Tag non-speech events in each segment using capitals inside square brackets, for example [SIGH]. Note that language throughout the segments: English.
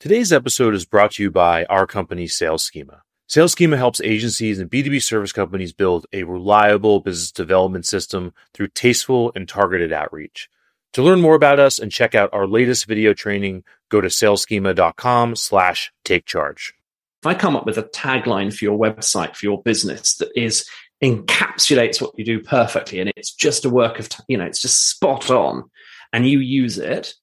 Today's episode is brought to you by our company, Sales Schema. Sales Schema helps agencies and B2B service companies build a reliable business development system through tasteful and targeted outreach. To learn more about us and check out our latest video training, go to saleschema.com slash take charge. If I come up with a tagline for your website, for your business that is encapsulates what you do perfectly and it's just a work of, you know, it's just spot on and you use it,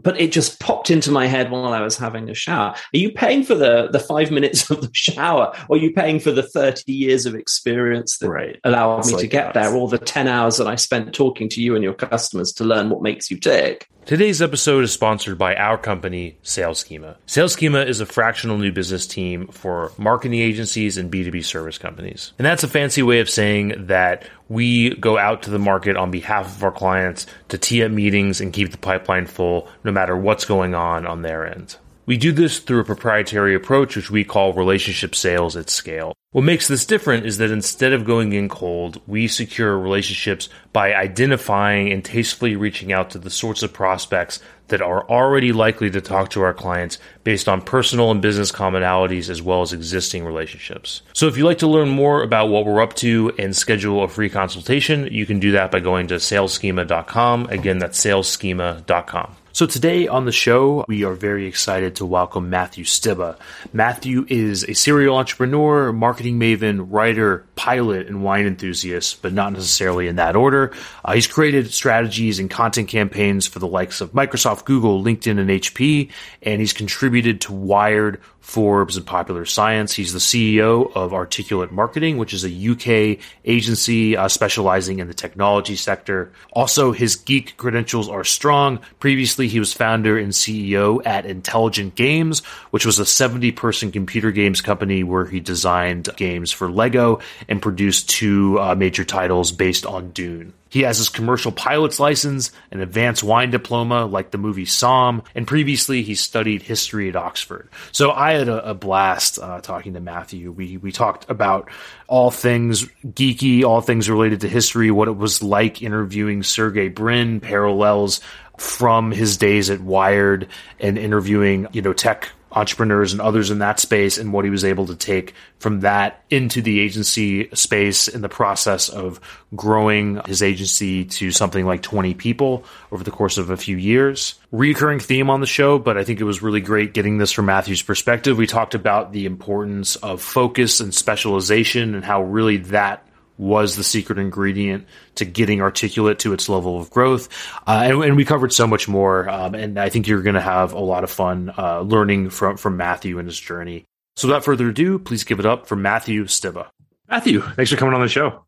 but it just popped into my head while I was having a shower. Are you paying for the the five minutes of the shower, or are you paying for the thirty years of experience that Right. allowed It's me to get there, or the ten hours that I spent talking to you and your customers to learn what makes you tick? Today's episode is sponsored by our company, Sales Schema. Sales Schema is a fractional new business team for marketing agencies and B2B service companies. And that's a fancy way of saying that we go out to the market on behalf of our clients to tee up meetings and keep the pipeline full no matter what's going on on their end. We do this through a proprietary approach, which we call relationship sales at scale. What makes this different is that instead of going in cold, we secure relationships by identifying and tastefully reaching out to the sorts of prospects that are already likely to talk to our clients based on personal and business commonalities as well as existing relationships. So if you'd like to learn more about what we're up to and schedule a free consultation, you can do that by going to saleschema.com. Again, that's saleschema.com. So today on the show, we are very excited to welcome Matthew Stibbe. Matthew is a serial entrepreneur, marketing maven, writer, pilot, and wine enthusiast, but not necessarily in that order. Uh, he's created strategies and content campaigns for the likes of Microsoft, Google, LinkedIn, and HP, and he's contributed to Wired, Forbes, and Popular Science. He's the CEO of Articulate Marketing, which is a UK agency uh, specializing in the technology sector. Also, his geek credentials are strong. Previously, he was founder and CEO at Intelligent Games, which was a 70 person computer games company where he designed games for Lego and produced two uh, major titles based on Dune. He has his commercial pilot's license, an advanced wine diploma like the movie Somm, and previously he studied history at Oxford. So I had a, a blast uh, talking to Matthew. We we talked about all things geeky, all things related to history, what it was like interviewing Sergey Brin, parallels from his days at Wired and interviewing, you know, tech entrepreneurs and others in that space and what he was able to take from that into the agency space in the process of growing his agency to something like 20 people over the course of a few years. Recurring theme on the show, but I think it was really great getting this from Matthew's perspective. We talked about the importance of focus and specialization and how really that was the secret ingredient to getting articulate to its level of growth. Uh, and, and we covered so much more. Um, and I think you're going to have a lot of fun uh, learning from, from Matthew and his journey. So without further ado, please give it up for Matthew Stibbe. Matthew, thanks for coming on the show.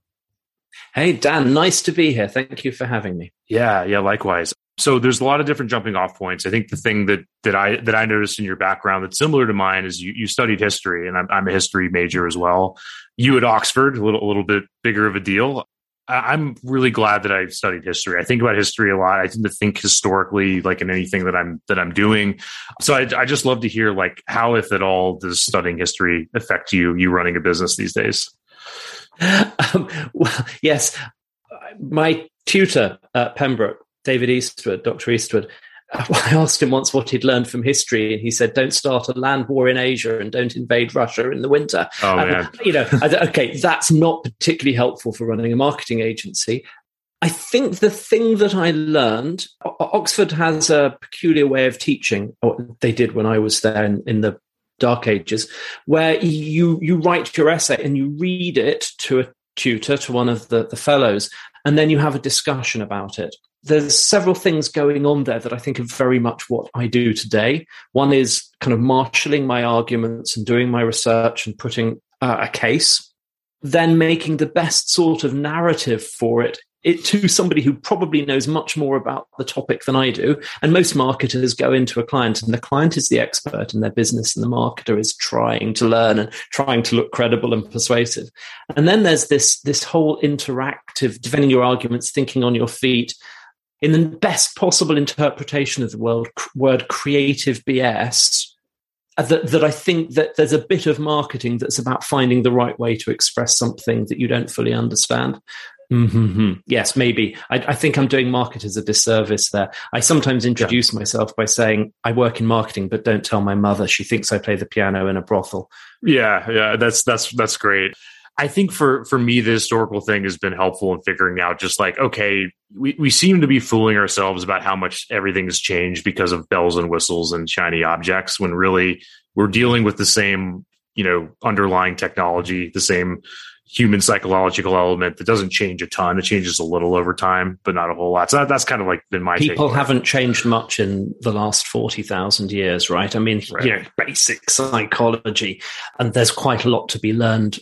Hey, Dan, nice to be here. Thank you for having me. Yeah, yeah, likewise. So there's a lot of different jumping off points. I think the thing that that I that I noticed in your background that's similar to mine is you, you studied history, and I'm, I'm a history major as well. You at Oxford, a little a little bit bigger of a deal. I'm really glad that I studied history. I think about history a lot. I tend to think historically, like in anything that I'm that I'm doing. So I, I just love to hear like how, if at all, does studying history affect you? You running a business these days? Um, [LAUGHS] well, yes, my tutor at Pembroke, David Eastwood, Dr. Eastwood, [LAUGHS] I asked him once what he'd learned from history, and he said, "Don't start a land war in Asia and don't invade Russia in the winter." Oh you know, I okay, that's not particularly helpful for running a marketing agency. I think the thing that I learned, Oxford has a peculiar way of teaching, or they did when I was there in, in the dark ages, where you you write your essay and you read it to a tutor, to one of the, the fellows, and then you have a discussion about it. There's several things going on there that I think are very much what I do today. One is kind of marshalling my arguments and doing my research and putting uh, a case, then making the best sort of narrative for it it to somebody who probably knows much more about the topic than I do. And most marketers go into a client, and the client is the expert in their business, and the marketer is trying to learn and trying to look credible and persuasive. And then there's this this whole interactive, defending your arguments, thinking on your feet, in the best possible interpretation of the word, word creative BS. uh, That, that I think that there's a bit of marketing that's about finding the right way to express something that you don't fully understand Mm-hmm. Yes, maybe. I, I, think I'm doing marketers a disservice there. I sometimes introduce yeah. myself by saying I work in marketing, but don't tell my mother. She thinks I play the piano in a brothel. Yeah, yeah, that's that's that's great. I think for for me, the historical thing has been helpful in figuring out just like okay, we we seem to be fooling ourselves about how much everything has changed because of bells and whistles and shiny objects, when really we're dealing with the same you know underlying technology, the same human psychological element that doesn't change a ton. It changes a little over time, but not a whole lot. So that, that's kind of like been my people haven't changed much in the last forty thousand years, right? I mean, right. you know, basic psychology, and there's quite a lot to be learned.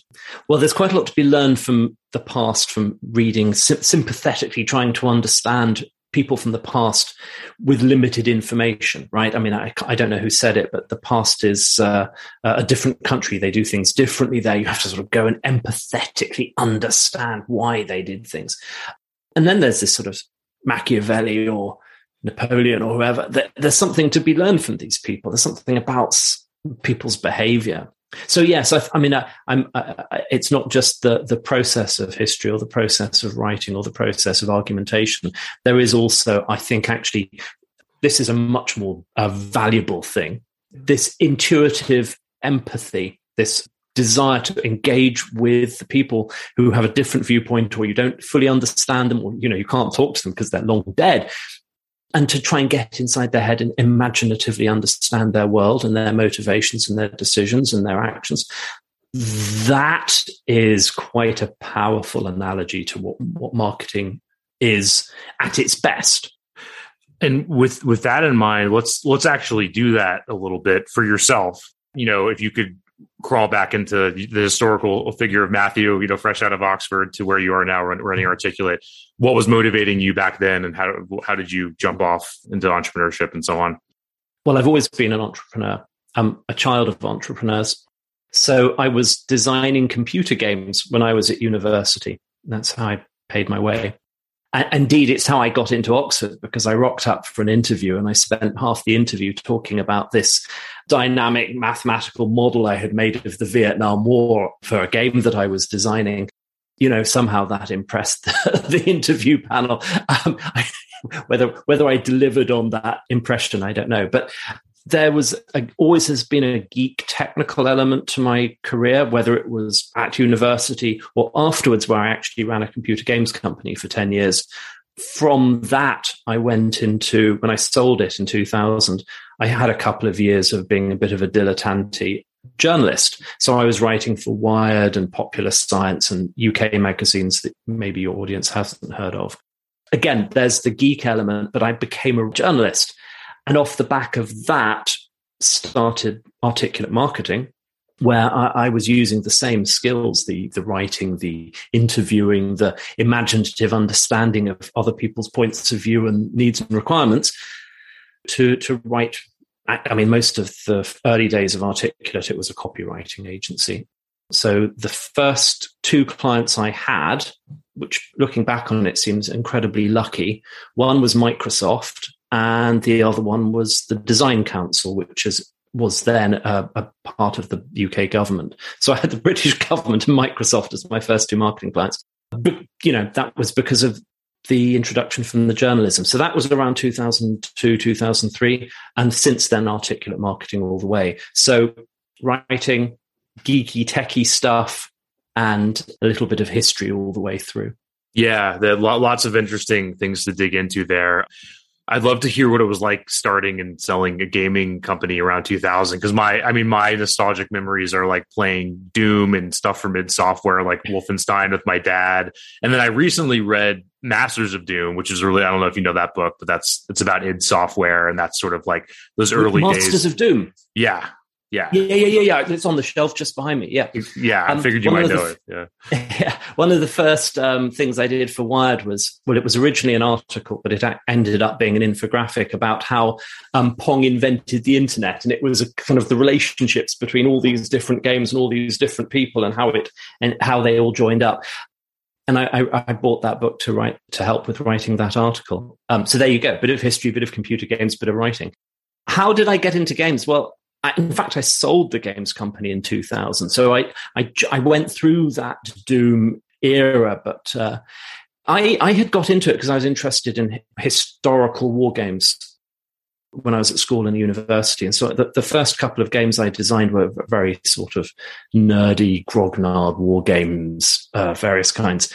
Well, there's quite a lot to be learned from the past, from reading sympathetically, trying to understand people from the past with limited information, right? I mean, I, I don't know who said it, but the past is uh, a different country. They do things differently there. You have to sort of go and empathetically understand why they did things. And then there's this sort of Machiavelli or Napoleon or whoever. There's something to be learned from these people. There's something about people's behavior so yes, I, I mean, I, am it's not just the the process of history or the process of writing or the process of argumentation. There is also, I think, actually, this is a much more uh, valuable thing. This intuitive empathy, this desire to engage with the people who have a different viewpoint or you don't fully understand them or you know you can't talk to them because they're long dead and to try and get inside their head and imaginatively understand their world and their motivations and their decisions and their actions. That is quite a powerful analogy to what, what marketing is at its best. And with with that in mind, let's let's actually do that a little bit for yourself. You know, if you could crawl back into the historical figure of Matthew, you know, fresh out of Oxford to where you are now running Articulate. What was motivating you back then, and how how did you jump off into entrepreneurship and so on? Well, I've always been an entrepreneur. I'm a child of entrepreneurs. So I was designing computer games when I was at university. That's how I paid my way. And indeed, it's how I got into Oxford because I rocked up for an interview and I spent half the interview talking about this dynamic mathematical model I had made of the Vietnam War for a game that I was designing. You know, somehow that impressed [LAUGHS] the, the interview panel. Um, I, whether whether I delivered on that impression, I don't know. But there was a, always has been a geek technical element to my career, whether it was at university or afterwards, where I actually ran a computer games company for 10 years. From that, I went into when I sold it in 2000. I had a couple of years of being a bit of a dilettante journalist. So I was writing for Wired and Popular Science and UK magazines that maybe your audience hasn't heard of. Again, there's the geek element, but I became a journalist and off the back of that, started articulate marketing, where I, I, was using the same skills the the writing, the interviewing, the imaginative understanding of other people's points of view and needs and requirements to to write. I mean, most of the early days of Articulate, it was a copywriting agency. So the first two clients I had, which looking back on it seems incredibly lucky, one was Microsoft, and the other one was the Design Council, which is was then a, a, part of the UK government. So I had the [LAUGHS] British government and Microsoft as my first two marketing clients. But you know that was because of the introduction from the journalism. So that was around 2002, 2003, and since then, articulate marketing all the way. So writing, geeky, techie stuff, and a little bit of history all the way through. Yeah, there are lots of interesting things to dig into there. I'd love to hear what it was like starting and selling a gaming company around 2000 because my I mean my nostalgic memories are like playing Doom and stuff from id Software like Wolfenstein with my dad. And then I recently read Masters of Doom which is really I don't know if you know that book but that's it's about id Software and that's sort of like those early Masters days. Masters of Doom? Yeah yeah. Yeah, yeah, yeah, yeah. It's on the shelf just behind me. Yeah. Yeah. I um, figured you might know it. Yeah. [LAUGHS] yeah. One of the first um, things I did for Wired was, well, it was originally an article, but it ended up being an infographic about how um, Pong invented the internet. And it was a, kind of the relationships between all these different games and all these different people and how it, and how they all joined up. And I, I, I bought that book to write, to help with writing that article. Um, so there you go. Bit of history, bit of computer games, bit of writing. How did I get into games? Well, I, in fact, I sold the games company in 2000. So I, I, I went through that Doom era, but uh, I, I had got into it because I was interested in historical war games when I was at school and university. And so the, the, first couple of games I designed were very sort of nerdy, grognard war games, uh, various kinds.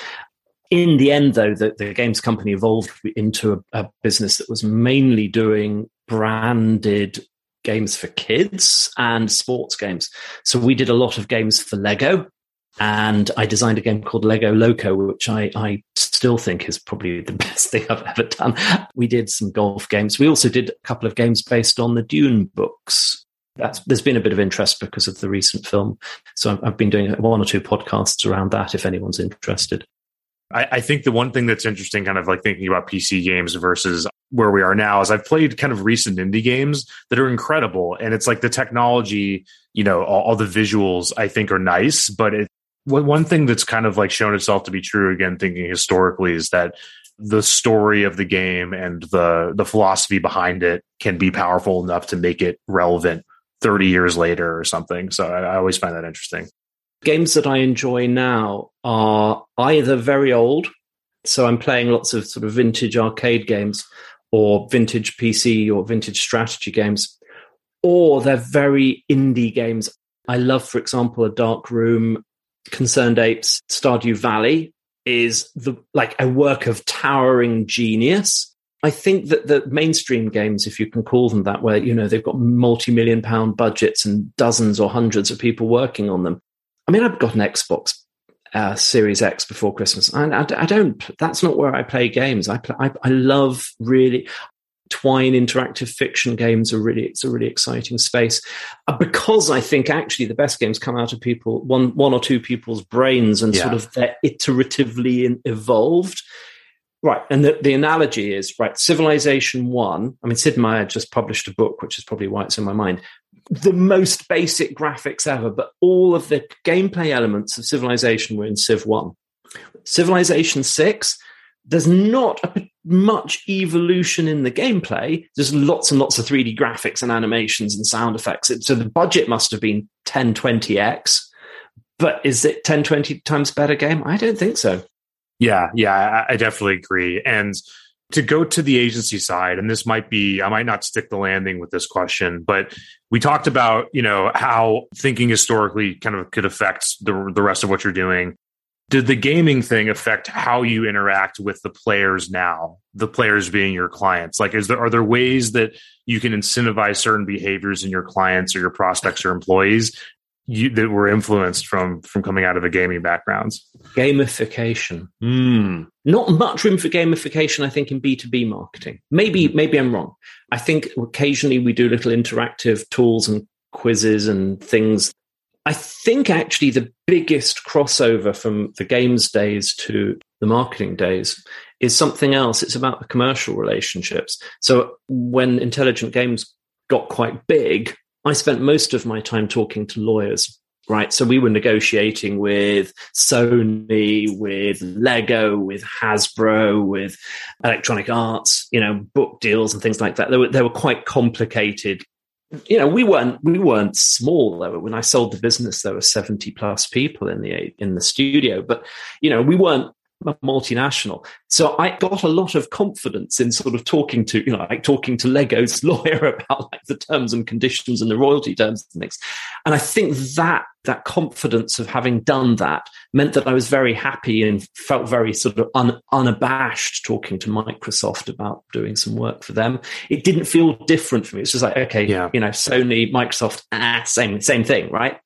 In the end, though, the, the games company evolved into a, a business that was mainly doing branded games for kids and sports games. So we did a lot of games for Lego. And I designed a game called Lego Loco, which I, I still think is probably the [LAUGHS] best thing I've ever done. We did some golf games. We also did a couple of games based on the Dune books. That's, there's been a bit of interest because of the recent film. So I've been doing one or two podcasts around that if anyone's interested. I, I, think the one thing that's interesting, kind of like thinking about PC games versus where we are now, is I've played kind of recent indie games that are incredible. And it's like the technology, you know, all, all the visuals I think are nice, but it, one thing that's kind of like shown itself to be true again, thinking historically, is that the story of the game and the the philosophy behind it can be powerful enough to make it relevant 30 years later or something. So I, I always find that interesting. Games that I enjoy now are either very old, so I'm playing lots of sort of vintage arcade games or vintage PC or vintage strategy games, or they're very indie games. I love, for example, a dark room, ConcernedApe's, Stardew Valley is the like a work of towering genius. I think that the mainstream games, if you can call them that, where you know they've got multi-million pound budgets and dozens or hundreds of people working on them, I mean, I've got an Xbox uh, Series X before Christmas, and I, I, don't. That's not where I play games. I, play, I, I love really. Twine interactive fiction games are really it's a really exciting space uh, because I think actually the best games come out of people one one or two people's brains and yeah. sort of they're iteratively in, evolved. Right, and the, the analogy is right. Civilization One. I mean, Sid Meier just published a book, which is probably why it's in my mind the most basic graphics ever, but all of the gameplay elements of Civilization were in Civ 1. Civilization 6, there's not a, much evolution in the gameplay. There's lots and lots of 3D graphics and animations and sound effects. So the budget must have been 1020x. But is it 10, 20 times better game? I don't think so. Yeah, yeah, I definitely agree. And to go to the agency side and this might be i might not stick the landing with this question but we talked about you know how thinking historically kind of could affect the, the rest of what you're doing. Did the gaming thing affect how you interact with the players now the players being your clients? Like is there are there ways that you can incentivize certain behaviors in your clients or your prospects or employees you, that were influenced from from coming out of the gaming backgrounds? Gamification. Mm. Not much room for gamification, I think, in B two B marketing. Maybe maybe I'm wrong. I think occasionally we do little interactive tools and quizzes and things. I think actually the biggest crossover from the games days to the marketing days is something else. It's about the commercial relationships. So when intelligent games got quite big, I spent most of my time talking to lawyers, right? So we were negotiating with Sony, with Lego, with Hasbro, with Electronic Arts, you know, book deals and things like that. They were, they were quite complicated. You know, we weren't we weren't small. Though. When I sold the business, there were seventy plus people in the in the studio. But you know, we weren't multinational. So I got a lot of confidence in sort of talking to, you know, like talking to Lego's [LAUGHS] lawyer about like the terms and conditions and the royalty terms and things. And I think that that confidence of having done that meant that I was very happy and felt very sort of un, unabashed talking to Microsoft about doing some work for them. It didn't feel different for me. It's just like, okay, yeah. you know, Sony, Microsoft, ah, same, same thing, right?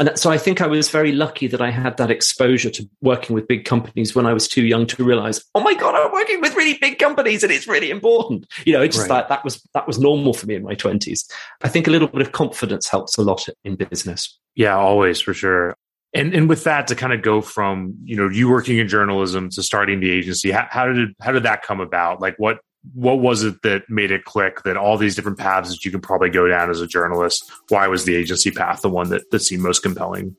And so I think I was very lucky that I had that exposure to working with big companies when I was too young to realize, oh my God, I'm working with really big companies and it's really important. You know, it's just right. like that was that was normal for me in my twenties. I think a little bit of confidence helps a lot in business. Yeah, always for sure. And and with that to kind of go from you know you working in journalism to starting the agency, how, how did how did that come about? Like what what was it that made it click that all these different paths that you can probably go down as a journalist why was the agency path the one that, that seemed most compelling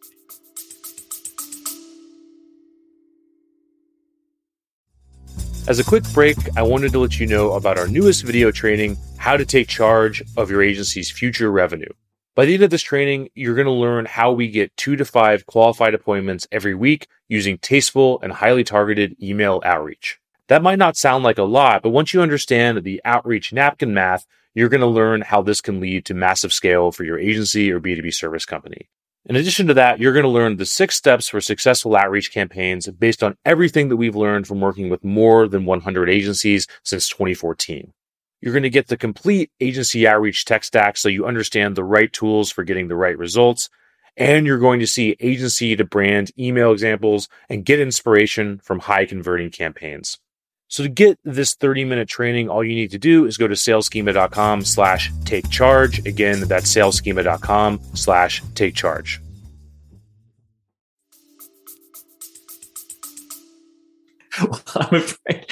as a quick break i wanted to let you know about our newest video training how to take charge of your agency's future revenue By the end of this training, you're going to learn how we get two to five qualified appointments every week using tasteful and highly targeted email outreach. That might not sound like a lot, but once you understand the outreach napkin math, you're going to learn how this can lead to massive scale for your agency or B2B service company. In addition to that, you're going to learn the six steps for successful outreach campaigns based on everything that we've learned from working with more than 100 agencies since 2014. You're going to get the complete agency outreach tech stack so you understand the right tools for getting the right results. And you're going to see agency to brand email examples and get inspiration from high converting campaigns. So to get this 30 minute training, all you need to do is go to salesschema.com slash take charge. Again, that's salesschema.com slash take charge. Well, [LAUGHS] I'm afraid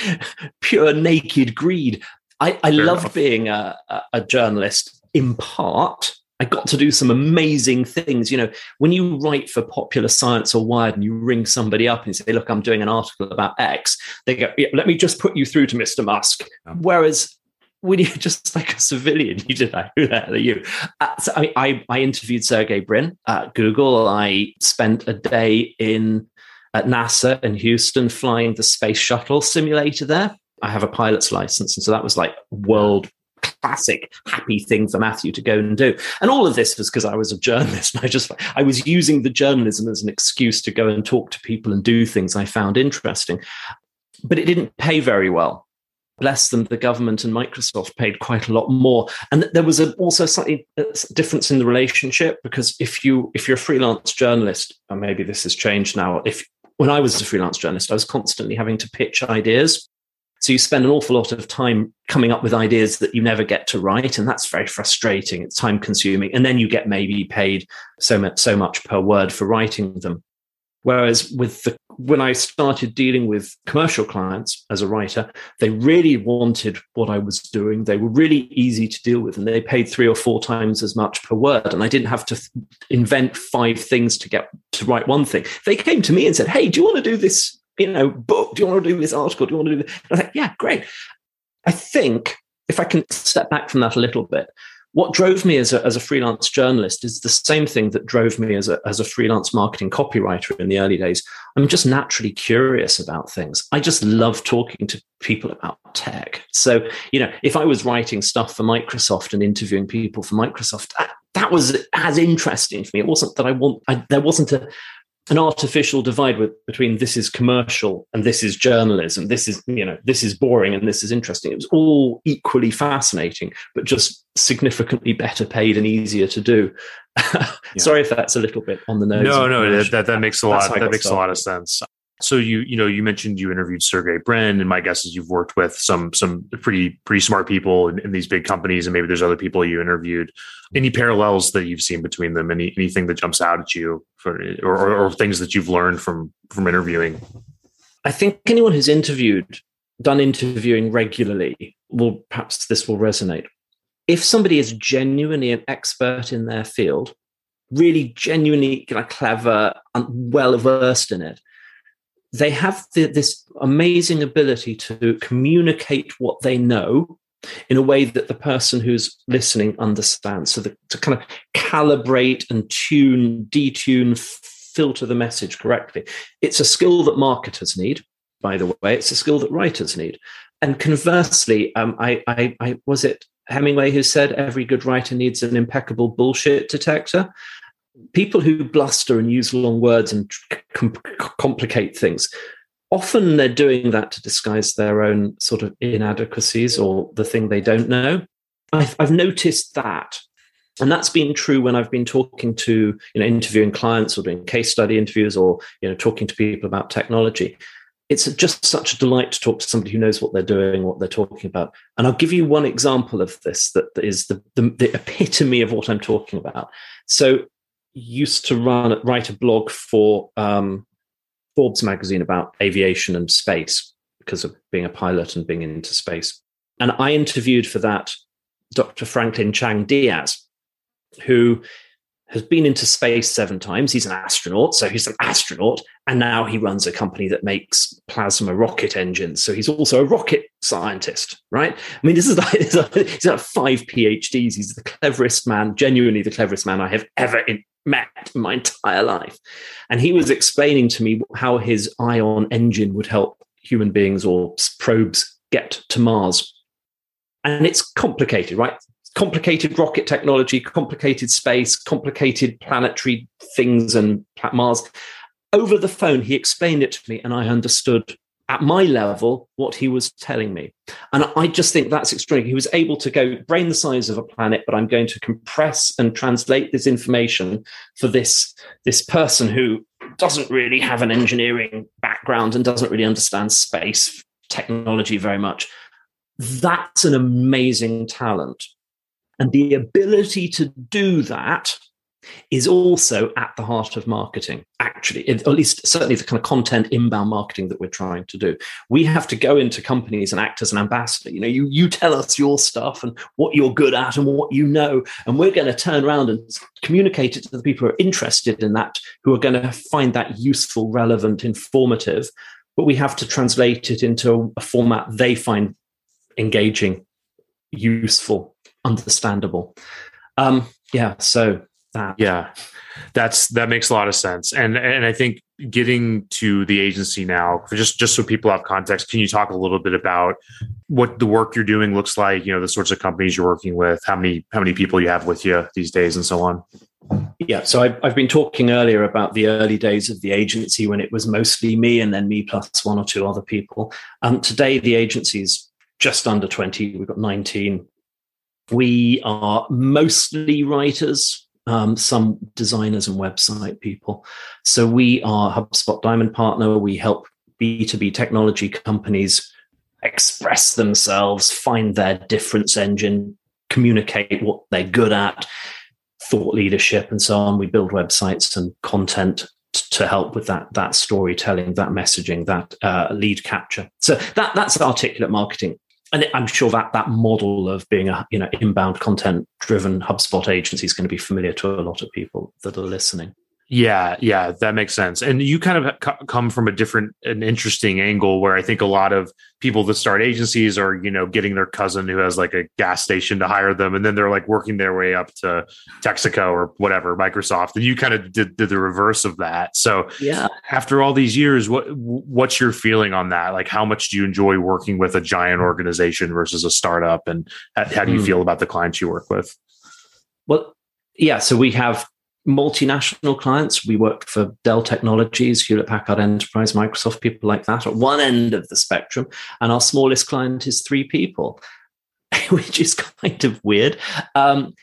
pure naked greed. I, I enough. being a, a journalist in part I got to do some amazing things. You know, when you write for Popular Science or Wired and you ring somebody up and say, "Look, I'm doing an article about X," they go, yeah, "Let me just put you through to Mr. Musk." Oh. Whereas when you're [LAUGHS] just like a civilian, you did that. Who the hell are you? Uh, so, I, I, I interviewed Sergey Brin at Google. I spent a day in at NASA in Houston flying the space shuttle simulator there. I have a pilot's license, and so that was like world classic happy thing for Matthew to go and do. And all of this was because I was a journalist. [LAUGHS] I just I was using the journalism as an excuse to go and talk to people and do things I found interesting. But it didn't pay very well. Bless them, the government and Microsoft paid quite a lot more, and there was a, also a slightly difference in the relationship because if you if you're a freelance journalist, and maybe this has changed now. If when I was a freelance journalist, I was constantly having to pitch ideas so you spend an awful lot of time coming up with ideas that you never get to write, and that's very frustrating. It's time consuming, and then you get maybe paid so much so much per word for writing them. Whereas with the when I started dealing with commercial clients as a writer, they really wanted what I was doing. They were really easy to deal with, and they paid three or four times as much per word. And I didn't have to th- invent five things to get to write one thing. They came to me and said, "Hey, do you want to do this you know, book? Do you want to do this article? Do you want to do this? I was like, yeah, great. I think if I can step back from that a little bit, what drove me as a, as a freelance journalist is the same thing that drove me as a, as a freelance marketing copywriter in the early days. I'm just naturally curious about things. I just love talking to people about tech. So, you know, if I was writing stuff for Microsoft and interviewing people for Microsoft, that, that was as interesting for me. It wasn't that I want, I, there wasn't a, an artificial divide with, between this is commercial and this is journalism. This is you know this is boring and this is interesting. It was all equally fascinating but just significantly better paid and easier to do. [LAUGHS] Yeah. sorry if that's a little bit on the nose no no that, that makes a lot that makes started. a lot of sense so you you know you mentioned you interviewed Sergey Brin, and my guess is you've worked with some some pretty pretty smart people in, in, these big companies, and maybe there's other people you interviewed. Any parallels that you've seen between them? Any anything that jumps out at you, for, or, or, or things that you've learned from from interviewing? I think anyone who's interviewed, done interviewing regularly, will perhaps this will resonate. If somebody is genuinely an expert in their field, really genuinely clever and well versed in it they have the, this amazing ability to communicate what they know in a way that the person who's listening understands. So the, to kind of calibrate and tune, detune, filter the message correctly. It's a skill that marketers need, by the way. It's a skill that writers need. And conversely, um, I, I, I was it Hemingway who said every good writer needs an impeccable bullshit detector people who bluster and use long words and com- complicate things often they're doing that to disguise their own sort of inadequacies or the thing they don't know. I've, I've, noticed that. And that's been true when i've been talking to you know interviewing clients or doing case study interviews or you know talking to people about technology. It's just such a delight to talk to somebody who knows what they're doing what they're talking about. And i'll give you one example of this that is the, the, the epitome of what i'm talking about. So used to run write a blog for um, Forbes magazine about aviation and space because of being a pilot and being into space. And I interviewed for that Dr. Franklin Chang Diaz, who has been into space seven times. He's an astronaut, so he's an astronaut, and now he runs a company that makes plasma rocket engines. So he's also a rocket scientist, right? I mean, this is like, [LAUGHS] he's like five PhDs. He's the cleverest man, genuinely the cleverest man I have ever in, met in my entire life. And he was explaining to me how his ion engine would help human beings or probes get to Mars. And it's complicated, right? Complicated rocket technology, complicated space, complicated planetary things and Mars. Over the phone, he explained it to me, and I understood at my level what he was telling me. And I just think that's extraordinary. He was able to go brain the size of a planet, but I'm going to compress and translate this information for this, this person who doesn't really have an engineering background and doesn't really understand space technology very much. That's an amazing talent. And the ability to do that is also at the heart of marketing, actually, at least certainly the kind of content inbound marketing that we're trying to do. We have to go into companies and act as an ambassador. You know, you, you tell us your stuff and what you're good at and what you know, and we're going to turn around and communicate it to the people who are interested in that, who are going to find that useful, relevant, informative. But we have to translate it into a format they find engaging, useful, understandable. Um, yeah, so that. Yeah, that's that makes a lot of sense, and and I think getting to the agency now, just just so people have context, can you talk a little bit about what the work you're doing looks like? You know, the sorts of companies you're working with, how many how many people you have with you these days, and so on. Yeah, so I've, I've been talking earlier about the early days of the agency when it was mostly me and then me plus one or two other people. Um, today, the agency is just under 20. We've got 19 we are mostly writers, um, some designers and website people. So we are HubSpot Diamond Partner. We help B2B technology companies express themselves, find their difference engine, communicate what they're good at, thought leadership, and so on. We build websites and content to help with that that storytelling, that messaging, that uh, lead capture. So that that's articulate marketing and I'm sure that that model of being a you know inbound content driven HubSpot agency is going to be familiar to a lot of people that are listening. Yeah, yeah, that makes sense. And you kind of come from a different, an interesting angle where I think a lot of people that start agencies are, you know, getting their cousin who has like a gas station to hire them, and then they're like working their way up to Texaco or whatever, Microsoft. And you kind of did, did the reverse of that. So, yeah, after all these years, what what's your feeling on that? Like, how much do you enjoy working with a giant organization versus a startup, and how, how do you hmm. feel about the clients you work with? Well, yeah, so we have multinational clients. We worked for Dell Technologies, Hewlett Packard Enterprise, Microsoft, people like that at one end of the spectrum. And our smallest client is three people, [LAUGHS] which is kind of weird. Um,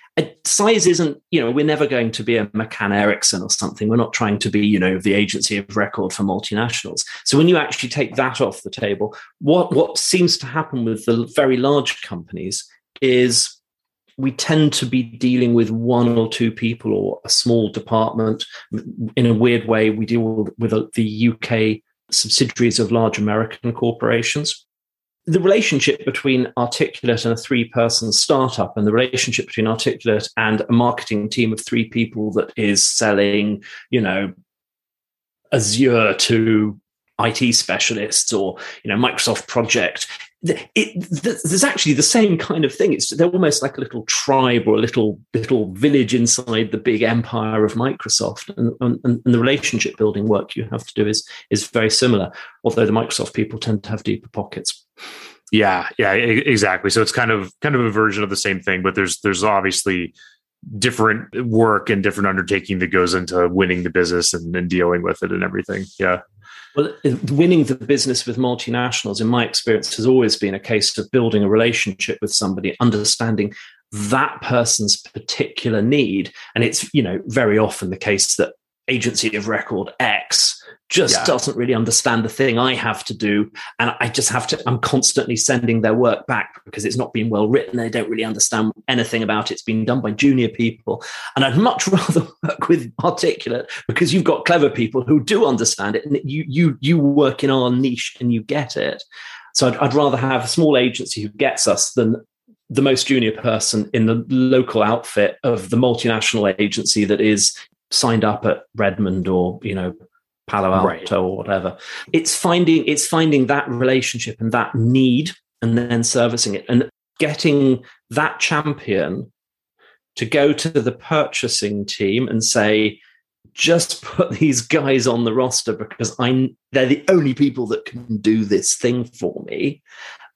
size isn't, you know, we're never going to be a McCann Erickson or something. We're not trying to be, you know, the agency of record for multinationals. So when you actually take that off the table, what, what seems to happen with the very large companies is we tend to be dealing with one or two people or a small department. In a weird way, we deal with the UK subsidiaries of large American corporations. The relationship between Articulate and a three person startup, and the relationship between Articulate and a marketing team of three people that is selling, you know, Azure to IT specialists or you know Microsoft project it, there's actually the same kind of thing. It's they're almost like a little tribe or a little little village inside the big empire of Microsoft, and, and, and, the relationship building work you have to do is is very similar. Although the Microsoft people tend to have deeper pockets. Yeah, yeah, exactly. So it's kind of kind of a version of the same thing, but there's there's obviously different work and different undertaking that goes into winning the business and, and dealing with it and everything. Yeah. Well, winning the business with multinationals, in my experience, has always been a case of building a relationship with somebody, understanding that person's particular need. And it's, you know, very often the case that agency of record X just yeah. doesn't really understand the thing I have to do. And I just have to, I'm constantly sending their work back because it's not been well written. They don't really understand anything about it. It's been done by junior people. And I'd much [LAUGHS] rather work with Articulate because you've got clever people who do understand it and you, you, you work in our niche and you get it. So I'd, I'd rather have a small agency who gets us than the most junior person in the local outfit of the multinational agency that is signed up at Redmond or you know Palo Alto right. or whatever. It's finding it's finding that relationship and that need and then servicing it and getting that champion to go to the purchasing team and say just put these guys on the roster because I they're the only people that can do this thing for me.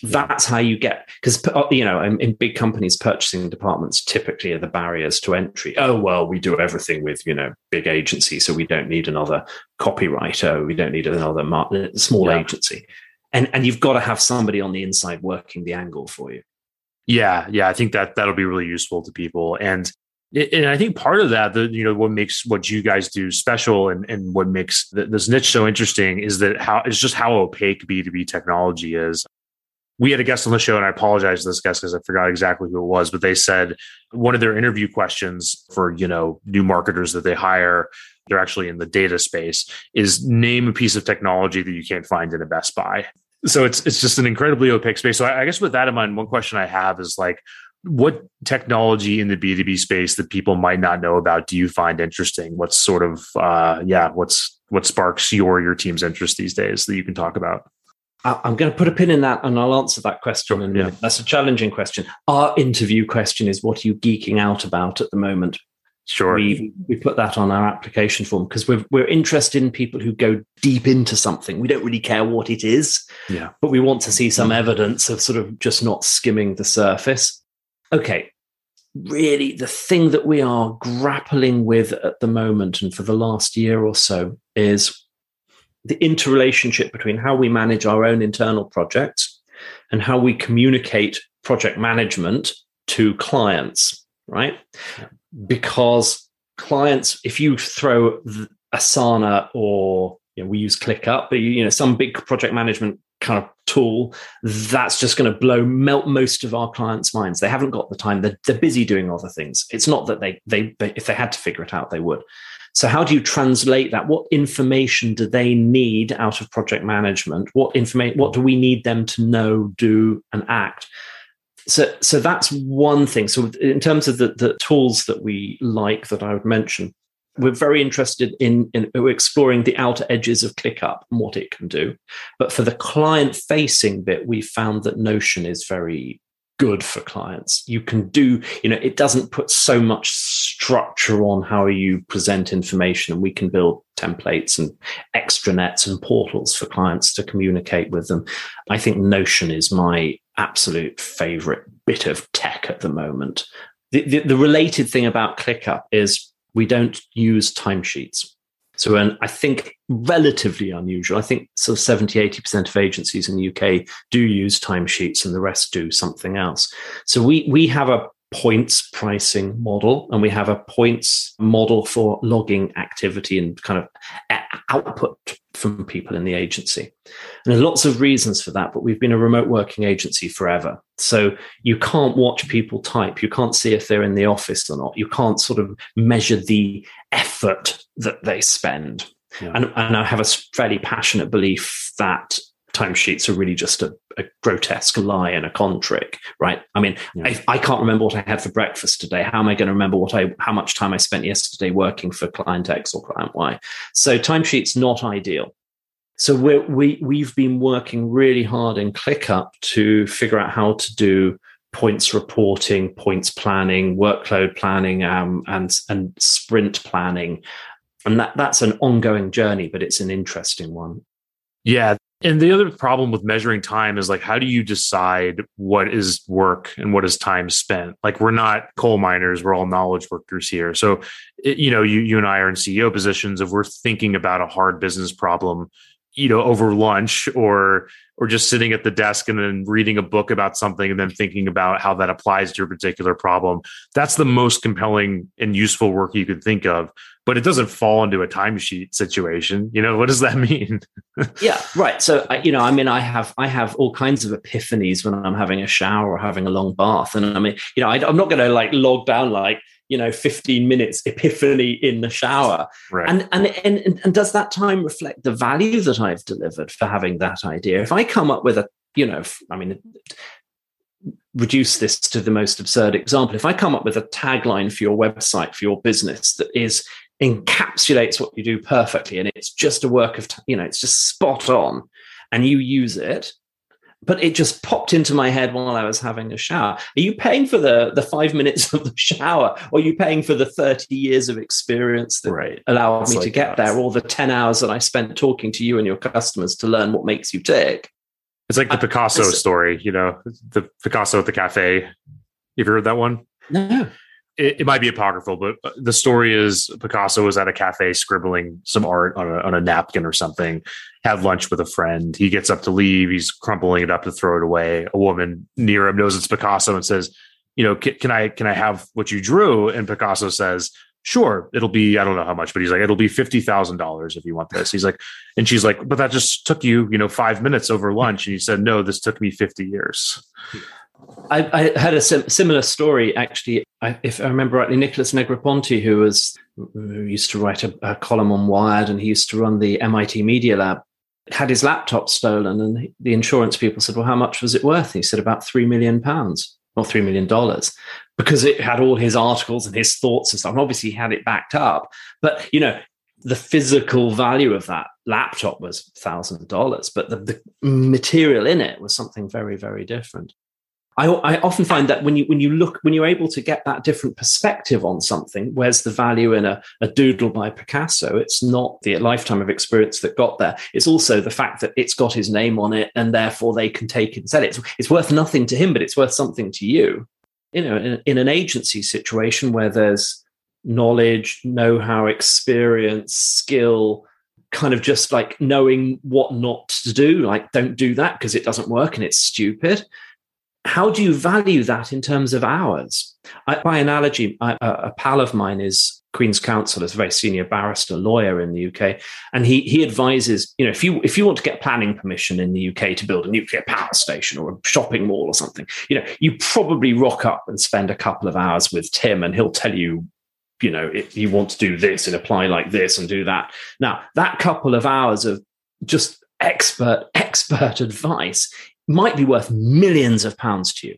That's how you get because uh, you know in, in, big companies, purchasing departments typically are the barriers to entry. Oh well, we do everything with you know big agency, so we don't need another copywriter. We don't need another small yeah. agency, and and you've got to have somebody on the inside working the angle for you. Yeah, yeah, I think that that'll be really useful to people, and and I think part of that, the you know, what makes what you guys do special and, and what makes this niche so interesting is that how it's just how opaque B two B technology is. We had a guest on the show, and I apologize to this guest because I forgot exactly who it was, but they said one of their interview questions for you know new marketers that they hire, they're actually in the data space, is name a piece of technology that you can't find in a Best Buy. So it's it's just an incredibly opaque space. So I, I guess with that in mind, one question I have is like, what technology in the b2b space that people might not know about do you find interesting what's sort of uh, yeah what's what sparks your your team's interest these days that you can talk about i'm going to put a pin in that and i'll answer that question and yeah. that's a challenging question our interview question is what are you geeking out about at the moment Sure. We, we put that on our application form because we're, we're interested in people who go deep into something. We don't really care what it is, yeah. but we want to see some evidence of sort of just not skimming the surface okay, really the thing that we are grappling with at the moment and for the last year or so is the interrelationship between how we manage our own internal projects and how we communicate project management to clients, right? Because clients, if you throw Asana or you know, we use ClickUp, but you know some big project management kind of tool, that's just going to blow melt most of our clients' minds. They haven't got the time. They're, they're busy doing other things. It's not that they, they they if they had to figure it out, they would. So how do you translate that? What information do they need out of project management? What information? What do we need them to know, do, and act? So, so that's one thing. So, in terms of the, the tools that we like that I would mention, we're very interested in, in exploring the outer edges of ClickUp and what it can do. But for the client facing bit, we found that Notion is very good for clients. You can do, you know, it doesn't put so much structure on how you present information, and we can build templates and extranets and portals for clients to communicate with them. I think Notion is my absolute favorite bit of tech at the moment. The, the, the related thing about ClickUp is we don't use timesheets. So, and I think relatively unusual. I think so 70, 80% of agencies in the UK do use timesheets and the rest do something else. So we, we have a points pricing model and we have a points model for logging activity and kind of output from people in the agency. And there's lots of reasons for that, but we've been a remote working agency forever. So you can't watch people type. You can't see if they're in the office or not. You can't sort of measure the effort that they spend. Yeah. And, and I have a fairly passionate belief that timesheets are really just a, a, grotesque lie and a con trick, right? I mean, yeah. I, I, can't remember what I had for breakfast today. How am I going to remember what I, how much time I spent yesterday working for client X or client Y? So timesheets not ideal. So we're, we we've been working really hard in ClickUp to figure out how to do points reporting, points planning, workload planning, um, and and sprint planning, and that that's an ongoing journey, but it's an interesting one. Yeah, and the other problem with measuring time is like, how do you decide what is work and what is time spent? Like, we're not coal miners; we're all knowledge workers here. So, it, you know, you you and I are in CEO positions. If we're thinking about a hard business problem, you know, over lunch or or just sitting at the desk and then reading a book about something and then thinking about how that applies to your particular problem, that's the most compelling and useful work you could think of but it doesn't fall into a timesheet situation. You know, what does that [LAUGHS] mean? yeah, right. So, you know, I mean, I have I have all kinds of epiphanies when I'm having a shower or having a long bath, and I mean, you know, I, am not going to like log down like you know 15 minutes epiphany in the shower right. and, and and and does that time reflect the value that i've delivered for having that idea if i come up with a you know i mean reduce this to the most absurd example. If I come up with a tagline for your website, for your business that is encapsulates what you do perfectly and it's just a work of, you know, it's just spot on and you use it, but it just popped into my head while I was having a shower. Are you paying for the the five minutes of the shower, or are you paying for the thirty years of experience that right. allowed me like to get that. there, or the ten hours that I spent talking to you and your customers to learn what makes you tick? It's like the Picasso story, you know, the Picasso at the cafe. Have You've heard that one? No it, it, might be apocryphal, but uh, the story is Picasso was at a cafe scribbling some art on a, on a napkin or something, had lunch with a friend. He gets up to leave. He's crumpling it up to throw it away. A woman near him knows it's Picasso and says, you know, can, can I, can I have what you drew? And Picasso says, sure, it'll be, I don't know how much, but he's like, it'll be $50,000 if you want this. He's like, and she's like, but that just took you, you know, five minutes over lunch. And he said, no, this took me 50 years. I, I had a sim- similar story actually. I, if I remember rightly, Nicholas Negroponte, who was who used to write a, a, column on Wired, and he used to run the MIT Media Lab, had his laptop stolen, and the insurance people said, "Well, how much was it worth?" And he said, "About three million pounds." Or three million dollars because it had all his articles and his thoughts and stuff. And obviously, he had it backed up. But you know, the physical value of that laptop was thousand dollars, but the, the material in it was something very, very different. I, I, often find that when you when you look when you're able to get that different perspective on something, where's the value in a, a doodle by Picasso? It's not the lifetime of experience that got there. It's also the fact that it's got his name on it, and therefore they can take it and sell it. It's, it's worth nothing to him, but it's worth something to you. You know, in, in an agency situation where there's knowledge, know-how, experience, skill, kind of just like knowing what not to do, like don't do that because it doesn't work and it's stupid how do you value that in terms of hours? I, by analogy, a pal of mine is Queen's Counsel, is a very senior barrister lawyer in the UK, and he he advises you know if you if you want to get planning permission in the UK to build a nuclear power station or a shopping mall or something, you know you probably rock up and spend a couple of hours with Tim, and he'll tell you you know if you want to do this and apply like this and do that. Now that couple of hours of just expert [LAUGHS] expert advice might be worth millions of pounds to you.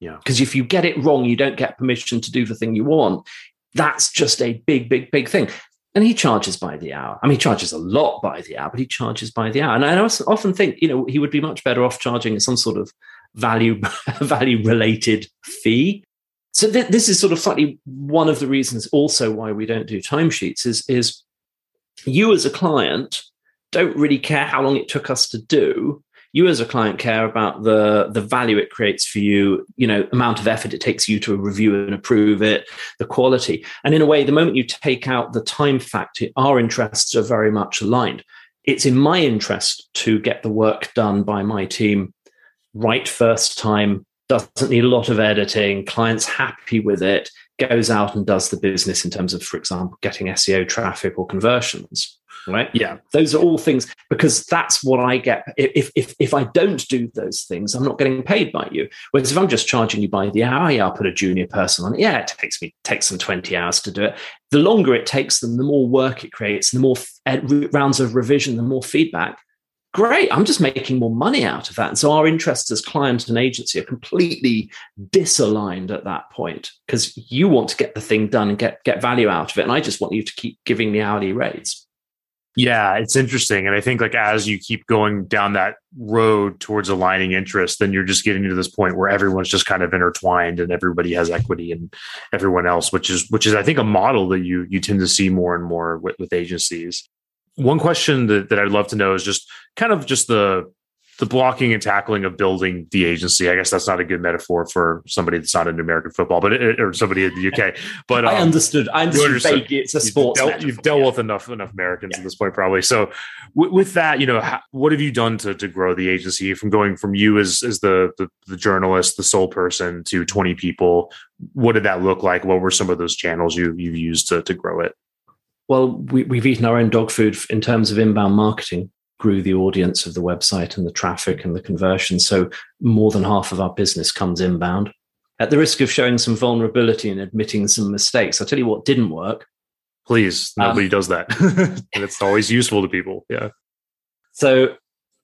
Yeah. Because if you get it wrong, you don't get permission to do the thing you want. That's just a big, big, big thing. And he charges by the hour. I mean, he charges a lot by the hour, but he charges by the hour. And I often think, you know, he would be much better off charging some sort of value [LAUGHS] value related fee. So th- this is sort of slightly one of the reasons also why we don't do timesheets is is you as a client don't really care how long it took us to do you as a client care about the the value it creates for you you know amount of effort it takes you to review and approve it the quality. And in a way the moment you take out the time factor our interests are very much aligned. It's in my interest to get the work done by my team right first time doesn't need a lot of editing clients happy with it goes out and does the business in terms of for example getting seo traffic or conversions right? Yeah. Those are all things because that's what i get. If if if i don't do those things i'm not getting paid by you. Whereas if i'm just charging you by the hour yeah i'll put a junior person on. It yeah it takes me takes them 20 hours to do it. The longer it takes them the more work it creates the more f- eh, rounds of revision the more feedback. Great i'm just making more money out of that. And so our interests as client and agency are completely disaligned at that point because you want to get the thing done and get get value out of it. And i just want you to keep giving the hourly rates yeah, it's interesting. And I think like as you keep going down that road towards aligning interest, then you're just getting to this point where everyone's just kind of intertwined and everybody has equity and everyone else, which is which is I think a model that you you tend to see more and more with, with agencies. One question that, that I'd love to know is just kind of just the the blocking and tackling of building the agency. I guess that's not a good metaphor for somebody that's not in American football, but it, or somebody in the UK. [LAUGHS] But um, I understood. I understood. It's a sports. You've dealt, you've dealt yeah. with enough enough Americans yeah. at this point, probably. So, w- with that, you know, how, what have you done to to grow the agency from going from you as as the, the the journalist, the sole person, to twenty people? What did that look like? What were some of those channels you you've used to to grow it? Well, we, we've eaten our own dog food in terms of inbound marketing grew the audience of the website and the traffic and the conversion. So more than half of our business comes inbound. At the risk of showing some vulnerability and admitting some mistakes, I'll tell you what didn't work. Please, nobody um, does that. [LAUGHS] it's always useful to people. Yeah. So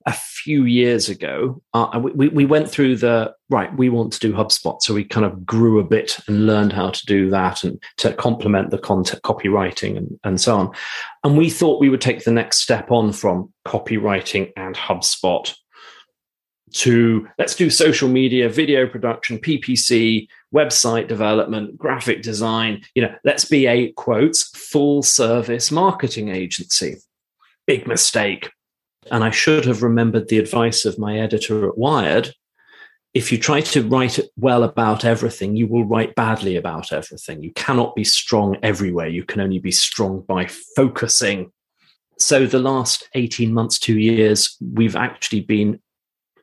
a few years ago, uh, we, we went through the right, we want to do HubSpot. So we kind of grew a bit and learned how to do that and to complement the content copywriting and, and so on. And we thought we would take the next step on from copywriting and HubSpot to let's do social media, video production, PPC, website development, graphic design. You know, let's be a quotes full service marketing agency. Big mistake. And I should have remembered the advice of my editor at Wired. If you try to write well about everything, you will write badly about everything. You cannot be strong everywhere. You can only be strong by focusing. So, the last 18 months, two years, we've actually been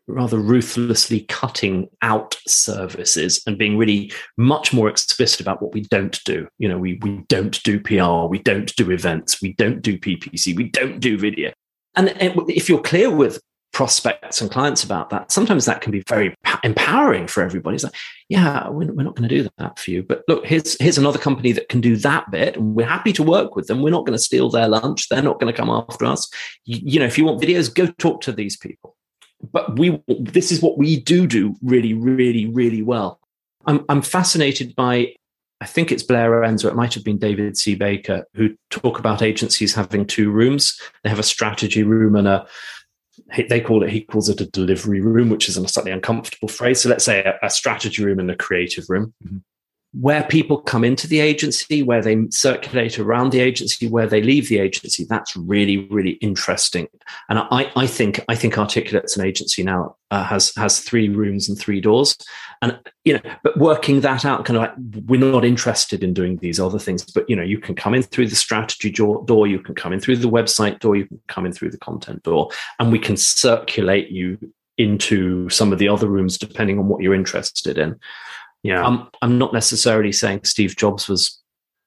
rather ruthlessly cutting out services and being really much more explicit about what we don't do. You know, we, we don't do PR, we don't do events, we don't do PPC, we don't do video. And if you're clear with prospects and clients about that, sometimes that can be very empowering for everybody. It's like, yeah, we're, we're not going to do that for you. But look, here's, here's another company that can do that bit. And we're happy to work with them. We're not going to steal their lunch. They're not going to come after us. You, you know, if you want videos, go talk to these people but we this is what we do do really really really well i'm i'm fascinated by i think it's blair enns or it might have been david c. Baker who talk about agencies having two rooms. They have a strategy room and a they call it he calls it a delivery room which is a slightly uncomfortable phrase. So let's say a, a strategy room and a creative room. Mm-hmm where people come into the agency, where they circulate around the agency, where they leave the agency. That's really, really interesting. And I, I think I think Articulate's an agency now uh, has has three rooms and three doors, and you know, but working that out, kind of like we're not interested in doing these other things. But you know, you can come in through the strategy door, you can come in through the website door, you can come in through the content door, and we can circulate you into some of the other rooms depending on what you're interested in. Yeah, I'm I'm not necessarily saying Steve Jobs was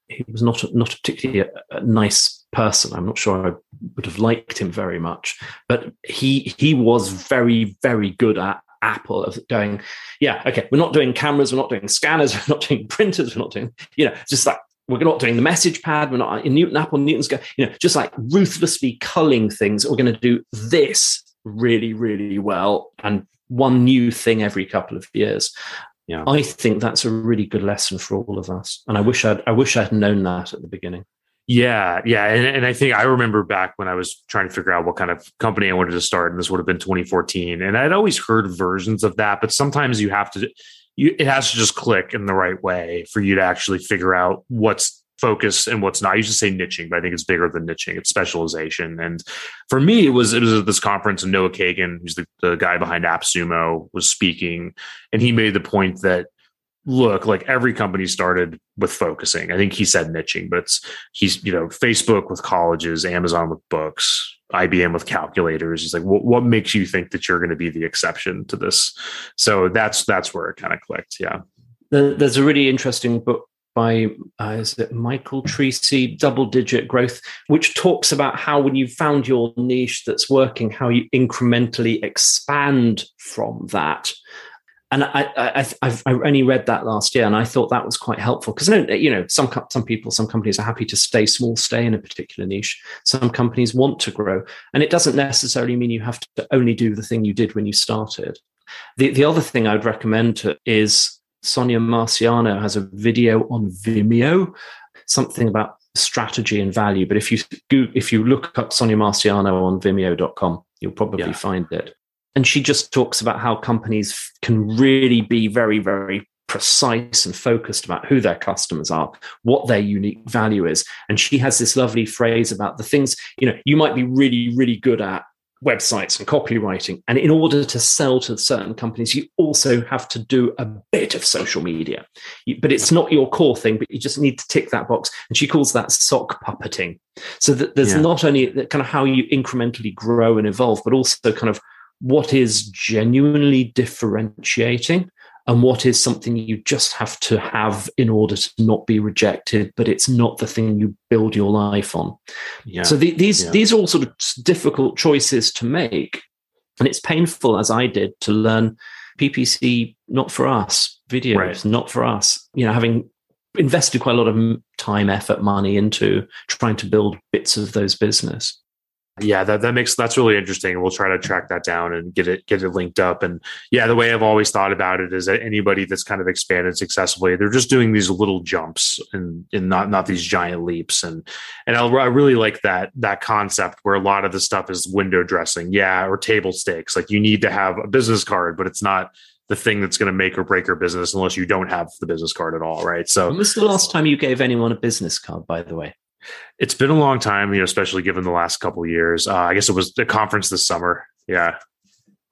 he was not not particularly a, a nice person. I'm not sure I would have liked him very much, but he he was very very good at Apple of going, yeah, okay, we're not doing cameras, we're not doing scanners, [LAUGHS] we're not doing printers, we're not doing, you know, just like we're not doing the message pad, we're not in Newton Apple, Newton's go, you know, just like ruthlessly culling things. We're going to do this really, really well and one new thing every couple of years yeah. I think that's a really good lesson for all of us. And I wish I'd I wish I'd known that at the beginning. Yeah, yeah, and, and I think I remember back when I was trying to figure out what kind of company I wanted to start, and this would have been 2014. And I'd always heard versions of that, but sometimes you have to, you, it has to just click in the right way for you to actually figure out what's focus and what's not. I used to say niching, but I think it's bigger than niching. It's specialization. And for me, it was it was at this conference, and Noah Kagan, who's the, the guy behind AppSumo, was speaking, and he made the point that look like every company started with focusing. I think he said niching, but it's he's you know Facebook with colleges, Amazon with books, IBM with calculators. He's like, what, what makes you think that you're going to be the exception to this? So that's that's where it kind of clicked. Yeah. There's a really interesting book by uh, is it Michael Treacy, Double Digit Growth, which talks about how when you've found your niche that's working, how you incrementally expand from that. And I, I, I only read that last year, and I thought that was quite helpful because you know some some people, some companies are happy to stay small, stay in a particular niche. Some companies want to grow, and it doesn't necessarily mean you have to only do the thing you did when you started. The the other thing I would recommend is Sonia Marciano has a video on Vimeo, something about strategy and value. But if you if you look up Sonia Marciano on Vimeo.com, you'll probably yeah. find it. And she just talks about how companies can really be very, very precise and focused about who their customers are, what their unique value is. And she has this lovely phrase about the things, you know, you might be really, really good at websites and copywriting. And in order to sell to certain companies, you also have to do a bit of social media. You, but it's not your core thing, but you just need to tick that box. And she calls that sock puppeting. So that there's yeah. not only kind of how you incrementally grow and evolve, but also kind of what is genuinely differentiating and what is something you just have to have in order to not be rejected but it's not the thing you build your life on yeah. so the, these yeah. these are all sort of difficult choices to make and it's painful as i did to learn ppc not for us videos right. not for us you know having invested quite a lot of time effort money into trying to build bits of those business Yeah, that, that makes that's really interesting. We'll try to track that down and get it get it linked up. And yeah, the way I've always thought about it is that anybody that's kind of expanded successfully, they're just doing these little jumps and and not not these giant leaps. And and I, I really like that that concept where a lot of the stuff is window dressing, yeah, or table stakes. Like you need to have a business card, but it's not the thing that's going to make or break your business unless you don't have the business card at all, right? So, when was the last time you gave anyone a business card? By the way. It's been a long time, you know, especially given the last couple years. Uh, I guess it was the conference this summer. Yeah.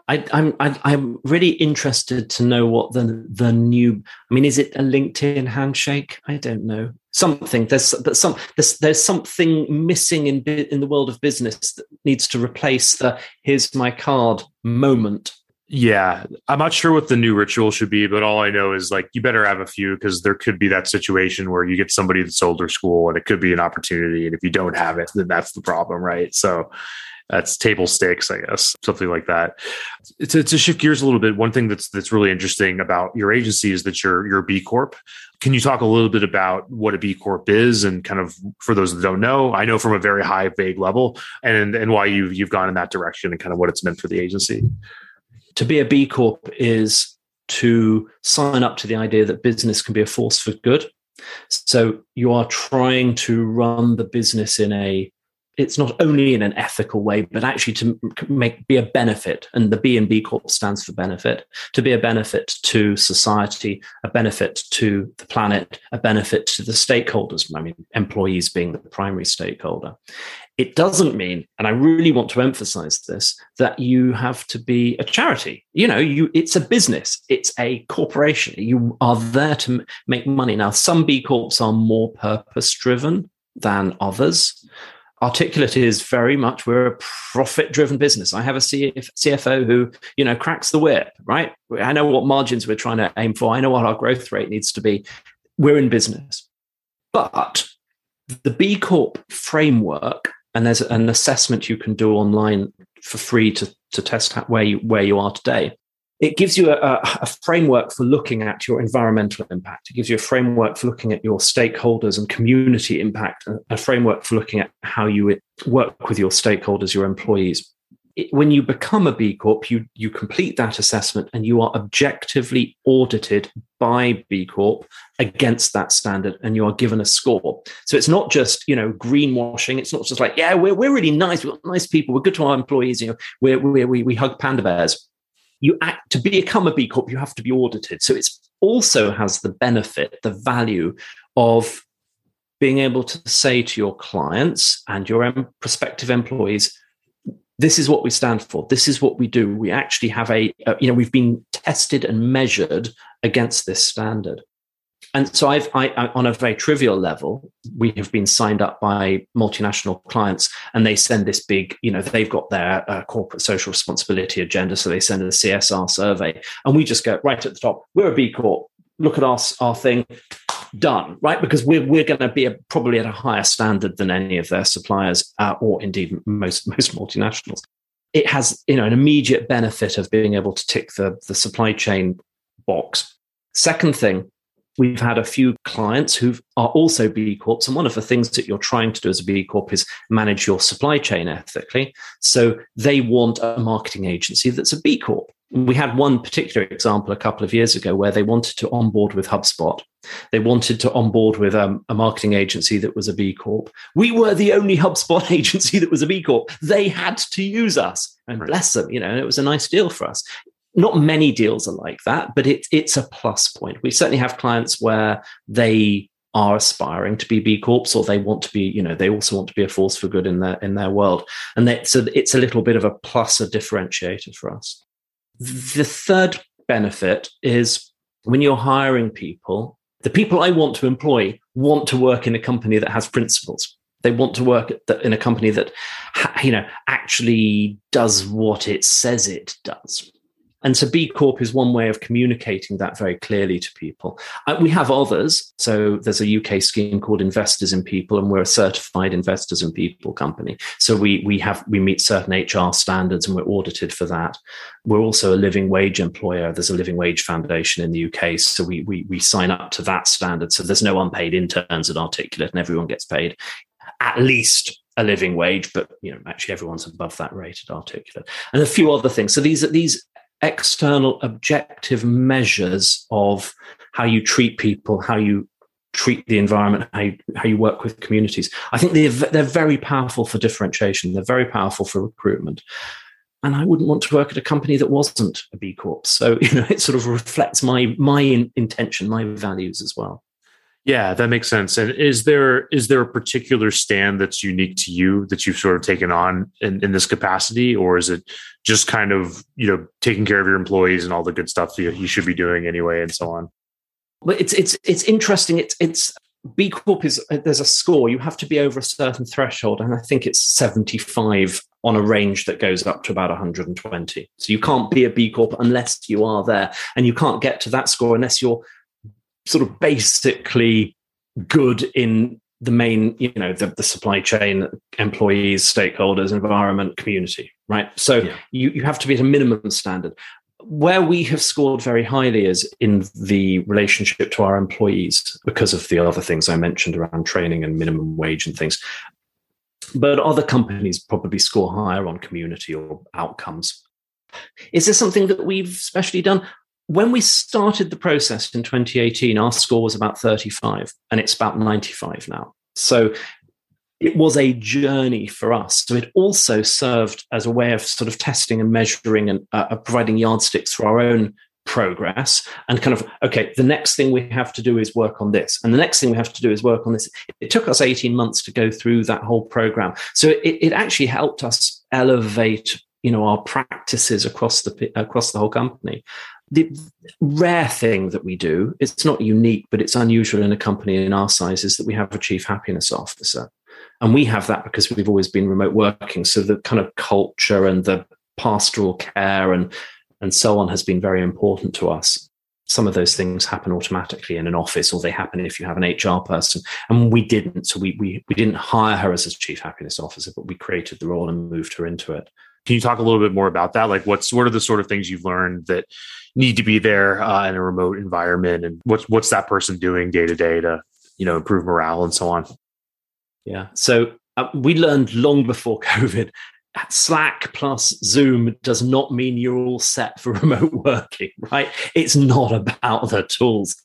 I, I'm I, I'm really interested to know what the the new. I mean, is it a LinkedIn handshake? I don't know. Something there's but some there's there's something missing in in the world of business that needs to replace the "here's my card" moment. Yeah, I'm not sure what the new ritual should be, but all I know is like you better have a few because there could be that situation where you get somebody that's older school and it could be an opportunity. And if you don't have it, then that's the problem, right? So that's table stakes, I guess, something like that. To, to shift gears a little bit, one thing that's that's really interesting about your agency is that you're you're B Corp. Can you talk a little bit about what a B Corp is and kind of for those that don't know? I know from a very high, vague level, and and why you've you've gone in that direction and kind of what it's meant for the agency to be a B Corp is to sign up to the idea that business can be a force for good. So you are trying to run the business in a it's not only in an ethical way, but actually to make be a benefit. And the B and B Corp stands for benefit. To be a benefit to society, a benefit to the planet, a benefit to the stakeholders. I mean, employees being the primary stakeholder. It doesn't mean, and I really want to emphasize this, that you have to be a charity. You know, you it's a business, it's a corporation. You are there to make money. Now, some B Corps are more purpose driven than others. Articulate is very much we're a profit driven business. I have a CFO who, you know, cracks the whip, right? I know what margins we're trying to aim for. I know what our growth rate needs to be. We're in business. But the B Corp framework and there's an assessment you can do online for free to, to test where you, where you are today. It gives you a, a, framework for looking at your environmental impact. It gives you a framework for looking at your stakeholders and community impact, a framework for looking at how you work with your stakeholders, your employees when you become a B Corp, you you complete that assessment and you are objectively audited by B Corp against that standard, and you are given a score. So it's not just you know greenwashing. It's not just like yeah we're we're really nice. We're nice people. We're good to our employees. You know we're, we're, we we hug panda bears. You act to become a B Corp. You have to be audited. So it's also has the benefit, the value of being able to say to your clients and your prospective employees this is what we stand for this is what we do we actually have a, a, you know we've been tested and measured against this standard and so I've, I, I, on a very trivial level, we have been signed up by multinational clients, and they send this big, you know, they've got their uh, corporate social responsibility agenda, so they send a CSR survey, and we just go right at the top. We're a B Corp. Look at our our thing done, right? Because we're we're going to be a, probably at a higher standard than any of their suppliers, uh, or indeed most most multinationals. It has you know an immediate benefit of being able to tick the the supply chain box. Second thing, we've had a few clients who are also B Corps. And one of the things that you're trying to do as a B Corp is manage your supply chain ethically. So they want a marketing agency that's a B Corp. We had one particular example a couple of years ago where they wanted to onboard with HubSpot. They wanted to onboard with um, a marketing agency that was a B Corp. We were the only HubSpot [LAUGHS] agency that was a B Corp. They had to use us, and right. bless them, you know, it was a nice deal for us. Not many deals are like that, but it, it's a plus point. We certainly have clients where they are aspiring to be B Corps or they want to be, you know, they also want to be a force for good in their in their world. And they, so it's a little bit of a plus, a differentiator for us. The third benefit is when you're hiring people, the people I want to employ want to work in a company that has principles. They want to work in a company that, you know, actually does what it says it does. And so B Corp is one way of communicating that very clearly to people. Uh, we have others. So there's a UK scheme called Investors in People, and we're a certified Investors in People company. So we we have we meet certain HR standards and we're audited for that. We're also a living wage employer. There's a living wage foundation in the UK. So we we we sign up to that standard. So there's no unpaid interns at Articulate and everyone gets paid at least a living wage, but you know, actually everyone's above that rate at Articulate, and a few other things. So these are these external objective measures of how you treat people, how you treat the environment, how you, how you work with communities. I think they're, they're very powerful for differentiation. They're very powerful for recruitment. And I wouldn't want to work at a company that wasn't a B Corp. So, [LAUGHS] you know, it sort of reflects my, my intention, my values as well. Yeah, that makes sense. And is there is there a particular stand that's unique to you that you've sort of taken on in, in this capacity, or is it just kind of you know taking care of your employees and all the good stuff you, you should be doing anyway, and so on? Well, it's it's it's interesting. It's it's B Corp is there's a score. You have to be over a certain threshold, and I think it's 75 on a range that goes up to about 120. So you can't be a B Corp unless you are there, and you can't get to that score unless you're sort of basically good in the main, you know, the, the supply chain, employees, stakeholders, environment, community, right? So yeah. you, you have to be at a minimum standard. Where we have scored very highly is in the relationship to our employees because of the other things I mentioned around training and minimum wage and things. But other companies probably score higher on community or outcomes. Is this something that we've specially done? When we started the process in 2018, our score was about 35, and it's about 95 now. So it was a journey for us. So it also served as a way of sort of testing and measuring and uh, providing yardsticks for our own progress and kind of okay the next thing we have to do is work on this and the next thing we have to do is work on this it took us 18 months to go through that whole program so it, it actually helped us elevate you know our practices across the across the whole company the rare thing that we do, it's not unique, but it's unusual in a company in our size, is that we have a chief happiness officer. And we have that because we've always been remote working. So the kind of culture and the pastoral care and, and so on has been very important to us. Some of those things happen automatically in an office, or they happen if you have an HR person. And we didn't. So we, we, we didn't hire her as a chief happiness officer, but we created the role and moved her into it. Can you talk a little bit more about that? Like, what's what are the sort of things you've learned that need to be there uh, in a remote environment, and what's what's that person doing day to day to you know improve morale and so on? Yeah, so uh, we learned long before [LAUGHS] COVID. Slack plus Zoom does not mean you're all set for [LAUGHS] remote working, right? It's not about the tools.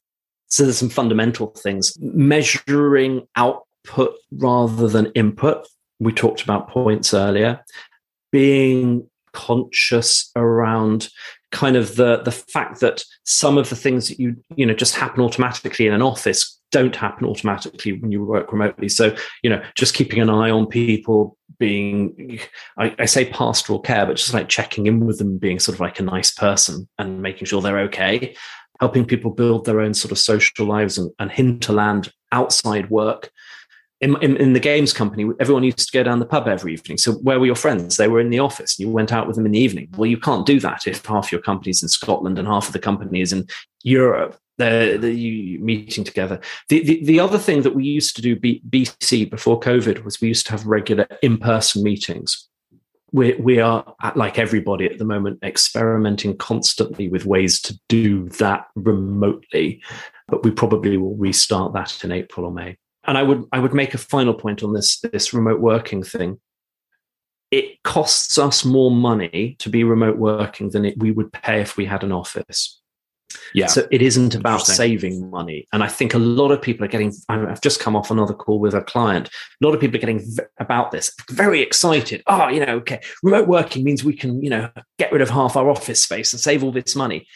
So there's some fundamental things. Measuring output rather than input. We talked about points earlier being conscious around kind of the the fact that some of the things that you you know just happen automatically in an office don't happen automatically when you work remotely. So you know just keeping an eye on people being I, I, say pastoral care but just like checking in with them being sort of like a nice person and making sure they're okay. Helping people build their own sort of social lives and, and hinterland outside work in, in, in, the games company, everyone used to go down the pub every evening. So where were your friends? They were in the office. You went out with them in the evening. Well, you can't do that if half your company's in Scotland and half of the company is in Europe. They're, they're meeting together. The, the, the other thing that we used to do B, BC before COVID was we used to have regular in-person meetings. We, we are, like everybody at the moment, experimenting constantly with ways to do that remotely. But we probably will restart that in April or May and I would I would make a final point on this this remote working thing. It costs us more money to be remote working than it, we would pay if we had an office. Yeah. So it isn't about saving money. And I think a lot of people are getting, I've just come off another call with a client. A lot of people are getting about this, very excited. Oh, you know, okay, remote working means we can, you know, get rid of half our office space and save all this money.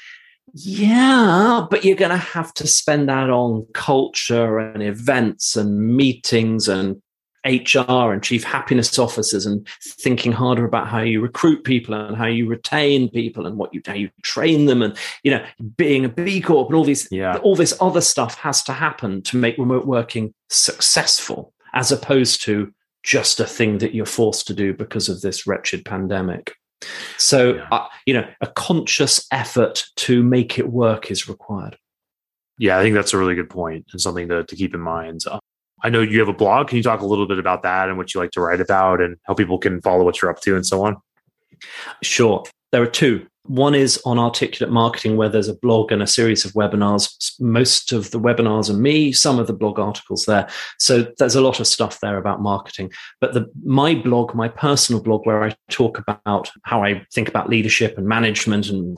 Yeah, but you're going to have to spend that on culture and events and meetings and HR and chief happiness officers and thinking harder about how you recruit people and how you retain people and what you how you train them and you know being a B Corp and all these yeah. all this other stuff has to happen to make remote working successful as opposed to just a thing that you're forced to do because of this wretched pandemic. So, yeah. uh, you know, a conscious effort to make it work is required. Yeah, I think that's a really good point and something to, to keep in mind. Uh, I know you have a blog. Can you talk a little bit about that and what you like to write about and how people can follow what you're up to and so on? Sure. There are two. One is on Articulate Marketing, where there's a blog and a series of webinars. Most of the webinars are me, some of the blog articles there. So there's a lot of stuff there about marketing. But the my blog, my personal blog, where I talk about how I think about leadership and management and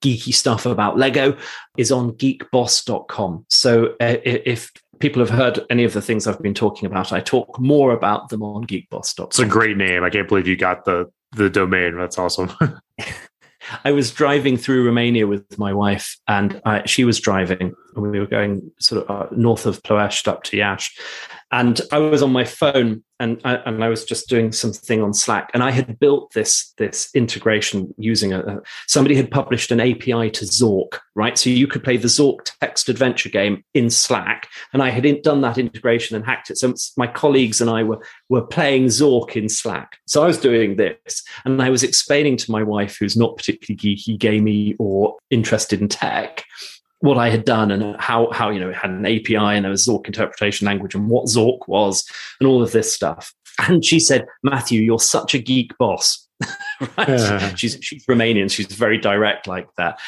geeky stuff about Lego, is on geekboss.com. So uh, if people have heard any of the things I've been talking about, I talk more about them on geekboss.com. It's a great name. I can't believe you got the the domain. That's awesome. [LAUGHS] I was driving through Romania with my wife, and I, she was driving, we were going sort of uh, north of Ploiești up to Iași. And I was on my phone, and I, and I was just doing something on Slack, and I had built this this integration using a, a somebody had published an API to Zork, right? So you could play the Zork text adventure game in Slack, and I had in, done that integration and hacked it. So my colleagues and I were were playing Zork in Slack. So I was doing this, and I was explaining to my wife, who's not particularly geeky, gamey, or interested in tech what I had done and how how you know it had an API and a Zork interpretation language and what Zork was and all of this stuff. And she said, Matthew, you're such a geek boss. [LAUGHS] right? Yeah. She's she's Romanian. She's very direct like that.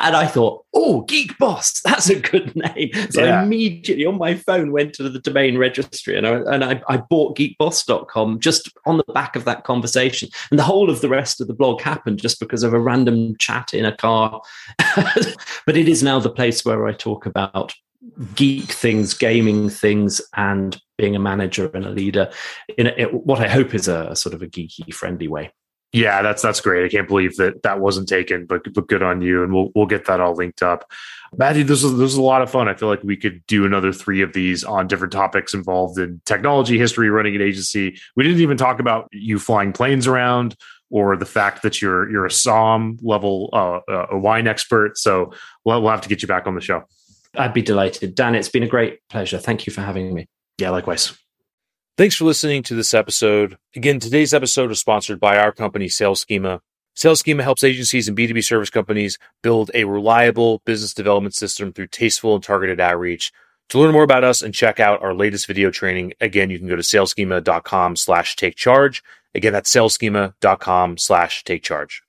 And I thought, oh, Geek Boss, that's a good name. So yeah. I immediately on my phone went to the domain registry and I, and I, I bought geekboss.com just on the back of that conversation. And the whole of the rest of the blog happened just because of a random chat in a car. [LAUGHS] but it is now the place where I talk about geek things, gaming things, and being a manager and a leader in a, what I hope is a, a sort of a geeky, friendly way. Yeah, that's that's great. I can't believe that that wasn't taken, but but good on you, and we'll we'll get that all linked up. Matthew, this was this was a lot of fun. I feel like we could do another three of these on different topics involved in technology, history, running an agency. We didn't even talk about you flying planes around or the fact that you're you're a Somm level uh, uh, a wine expert. So we'll we'll have to get you back on the show. I'd be delighted, Dan. It's been a great pleasure. Thank you for having me. Yeah, likewise. Thanks for listening to this episode. Again, today's episode is sponsored by our company, Sales Schema. Sales Schema helps agencies and B2B service companies build a reliable business development system through tasteful and targeted outreach. To learn more about us and check out our latest video training, again, you can go to salesschema.com slash take charge. Again, that's salesschema.com slash take charge.